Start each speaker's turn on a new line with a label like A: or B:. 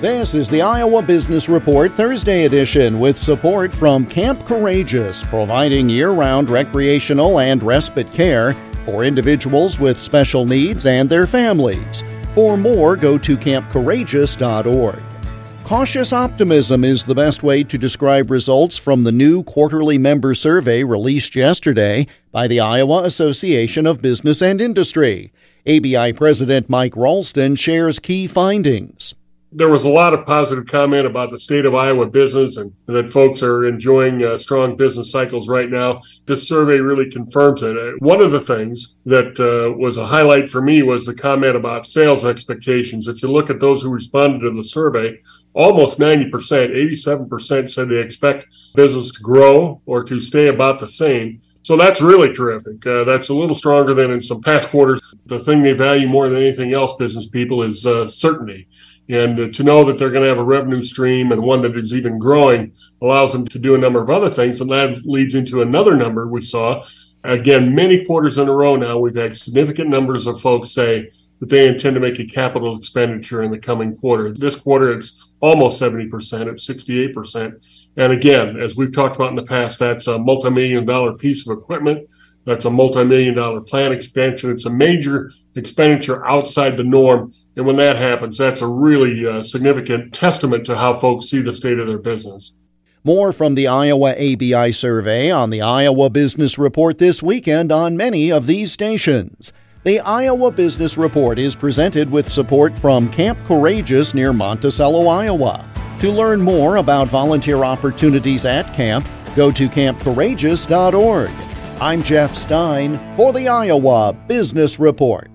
A: This is the Iowa Business Report Thursday edition with support from Camp Courageous, providing year round recreational and respite care for individuals with special needs and their families. For more, go to campcourageous.org. Cautious optimism is the best way to describe results from the new quarterly member survey released yesterday by the Iowa Association of Business and Industry. ABI President Mike Ralston shares key findings
B: there was a lot of positive comment about the state of Iowa business and that folks are enjoying uh, strong business cycles right now. This survey really confirms it. Uh, one of the things that uh, was a highlight for me was the comment about sales expectations. If you look at those who responded to the survey, almost 90%, 87% said they expect business to grow or to stay about the same. So that's really terrific. Uh, that's a little stronger than in some past quarters. The thing they value more than anything else, business people, is uh, certainty. And uh, to know that they're going to have a revenue stream and one that is even growing allows them to do a number of other things. And that leads into another number we saw. Again, many quarters in a row now, we've had significant numbers of folks say that they intend to make a capital expenditure in the coming quarter. This quarter, it's almost 70%, it's 68%. And again, as we've talked about in the past, that's a multi-million dollar piece of equipment. That's a multi-million dollar plant expansion. It's a major expenditure outside the norm and when that happens, that's a really uh, significant testament to how folks see the state of their business.
A: More from the Iowa ABI survey on the Iowa Business Report this weekend on many of these stations. The Iowa Business Report is presented with support from Camp Courageous near Monticello, Iowa. To learn more about volunteer opportunities at camp, go to campcourageous.org. I'm Jeff Stein for the Iowa Business Report.